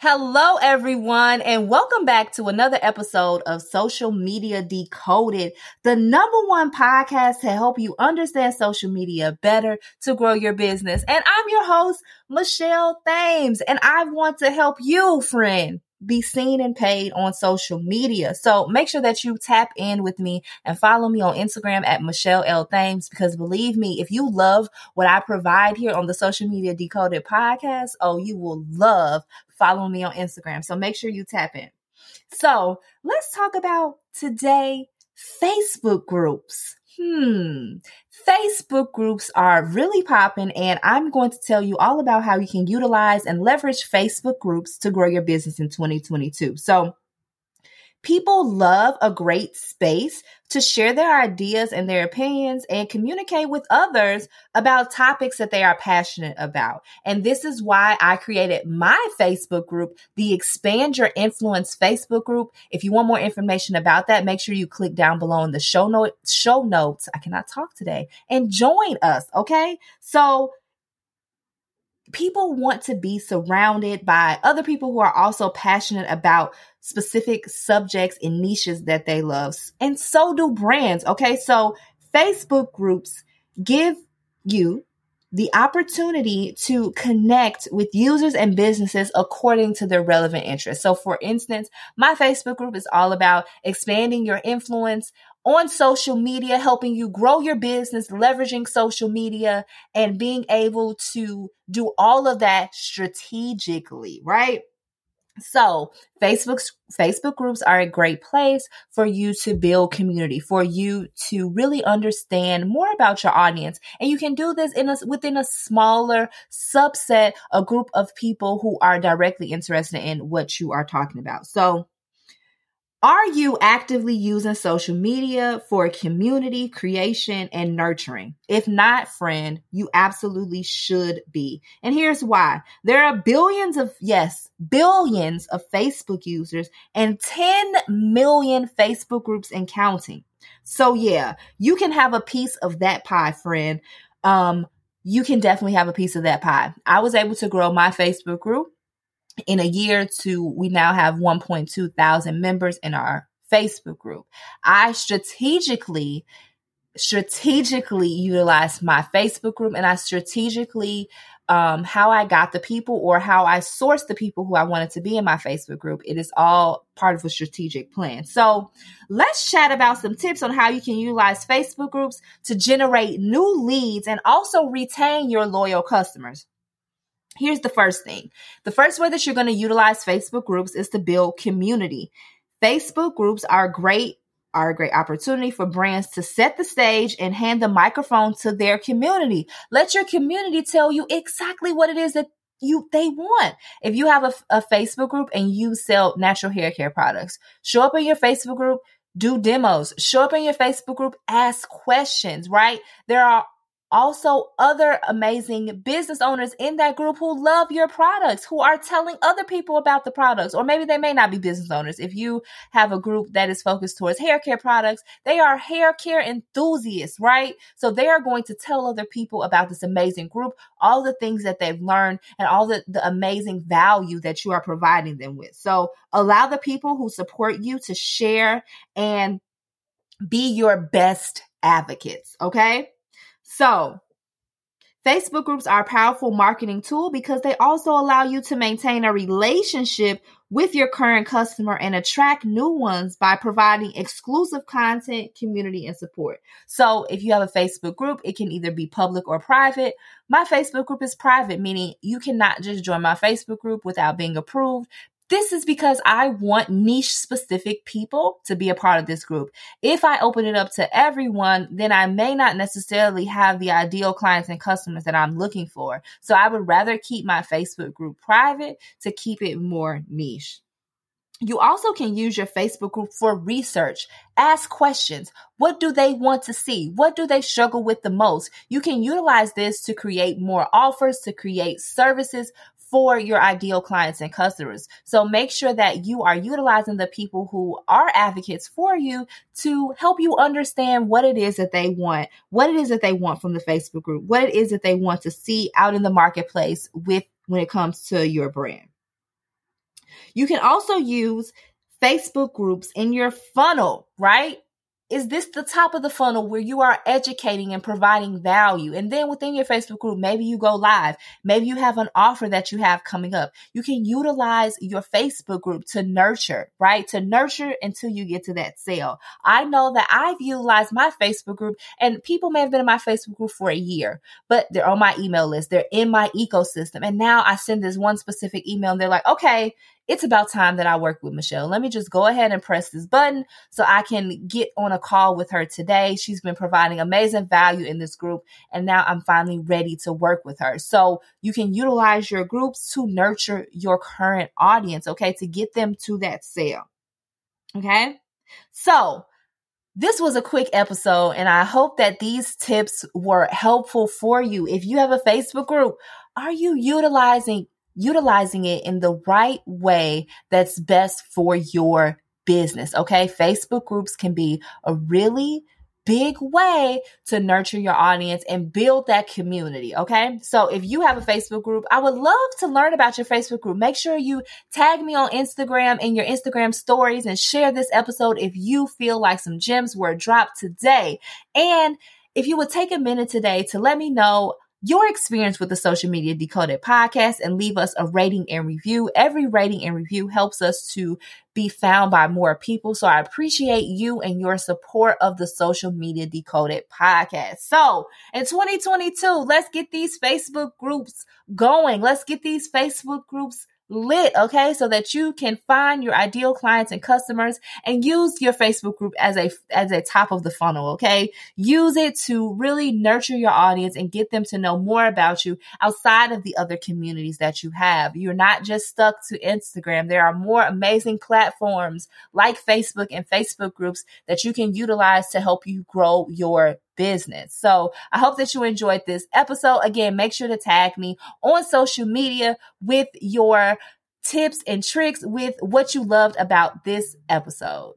Hello, everyone, and welcome back to another episode of Social Media Decoded, the number one podcast to help you understand social media better to grow your business. And I'm your host, Michelle Thames, and I want to help you, friend, be seen and paid on social media. So make sure that you tap in with me and follow me on Instagram at Michelle L. Thames because believe me, if you love what I provide here on the Social Media Decoded podcast, oh, you will love following me on Instagram. So make sure you tap in. So let's talk about today Facebook groups. Hmm. Facebook groups are really popping, and I'm going to tell you all about how you can utilize and leverage Facebook groups to grow your business in 2022. So, People love a great space to share their ideas and their opinions and communicate with others about topics that they are passionate about. And this is why I created my Facebook group, the Expand Your Influence Facebook group. If you want more information about that, make sure you click down below in the show note show notes. I cannot talk today and join us, okay? So people want to be surrounded by other people who are also passionate about specific subjects and niches that they love. And so do brands. Okay. So Facebook groups give you the opportunity to connect with users and businesses according to their relevant interests. So for instance, my Facebook group is all about expanding your influence on social media, helping you grow your business, leveraging social media and being able to do all of that strategically, right? So Facebook's Facebook groups are a great place for you to build community, for you to really understand more about your audience. And you can do this in a, within a smaller subset, a group of people who are directly interested in what you are talking about. So are you actively using social media for community creation and nurturing? If not, friend, you absolutely should be. And here's why. There are billions of, yes, billions of Facebook users and 10 million Facebook groups and counting. So yeah, you can have a piece of that pie, friend. Um, you can definitely have a piece of that pie. I was able to grow my Facebook group in a year to we now have 1.2 thousand members in our Facebook group. I strategically strategically utilize my Facebook group and I strategically um, how I got the people or how I sourced the people who I wanted to be in my Facebook group. It is all part of a strategic plan. So let's chat about some tips on how you can utilize Facebook groups to generate new leads and also retain your loyal customers. Here's the first thing. The first way that you're going to utilize Facebook groups is to build community. Facebook groups are great are a great opportunity for brands to set the stage and hand the microphone to their community. Let your community tell you exactly what it is that you they want. If you have a, a Facebook group and you sell natural hair care products, show up in your Facebook group, do demos, show up in your Facebook group, ask questions, right? There are also other amazing business owners in that group who love your products, who are telling other people about the products, or maybe they may not be business owners. If you have a group that is focused towards hair care products, they are hair care enthusiasts, right? So they are going to tell other people about this amazing group, all the things that they've learned and all the, the amazing value that you are providing them with. So allow the people who support you to share and be your best advocates, okay? So, Facebook groups are a powerful marketing tool because they also allow you to maintain a relationship with your current customer and attract new ones by providing exclusive content, community, and support. So if you have a Facebook group, it can either be public or private. My Facebook group is private, meaning you cannot just join my Facebook group without being approved. This is because I want niche specific people to be a part of this group. If I open it up to everyone, then I may not necessarily have the ideal clients and customers that I'm looking for. So I would rather keep my Facebook group private to keep it more niche. You also can use your Facebook group for research. Ask questions. What do they want to see? What do they struggle with the most? You can utilize this to create more offers, to create services for your ideal clients and customers. So make sure that you are utilizing the people who are advocates for you to help you understand what it is that they want, what it is that they want from the Facebook group, what it is that they want to see out in the marketplace with when it comes to your brand. You can also use Facebook groups in your funnel, right? Is this the top of the funnel where you are educating and providing value? And then within your Facebook group, maybe you go live. Maybe you have an offer that you have coming up. You can utilize your Facebook group to nurture, right? To nurture until you get to that sale. I know that I've utilized my Facebook group and people may have been in my Facebook group for a year, but they're on my email list. They're in my ecosystem. And now I send this one specific email and they're like, okay, it's about time that I work with Michelle. Let me just go ahead and press this button so I can get on a call with her today. She's been providing amazing value in this group, and now I'm finally ready to work with her. So you can utilize your groups to nurture your current audience, okay, to get them to that sale. Okay. So this was a quick episode, and I hope that these tips were helpful for you. If you have a Facebook group, are you utilizing utilizing it in the right way that's best for your business. Okay. Facebook groups can be a really big way to nurture your audience and build that community. Okay. So if you have a Facebook group, I would love to learn about your Facebook group. Make sure you tag me on Instagram in your Instagram stories and share this episode if you feel like some gems were dropped today. And if you would take a minute today to let me know your experience with the Social Media Decoded podcast and leave us a rating and review. Every rating and review helps us to be found by more people. So I appreciate you and your support of the Social Media Decoded podcast. So in 2022, let's get these Facebook groups going. Let's get these Facebook groups lit, okay? So that you can find your ideal clients and customers and use your Facebook group as a as a top of the funnel, okay? Use it to really nurture your audience and get them to know more about you outside of the other communities that you have. You're not just stuck to Instagram. There are more amazing platforms like Facebook and Facebook groups that you can utilize to help you grow your business. So I hope that you enjoyed this episode. Again, make sure to tag me on social media with your tips and tricks with what you loved about this episode.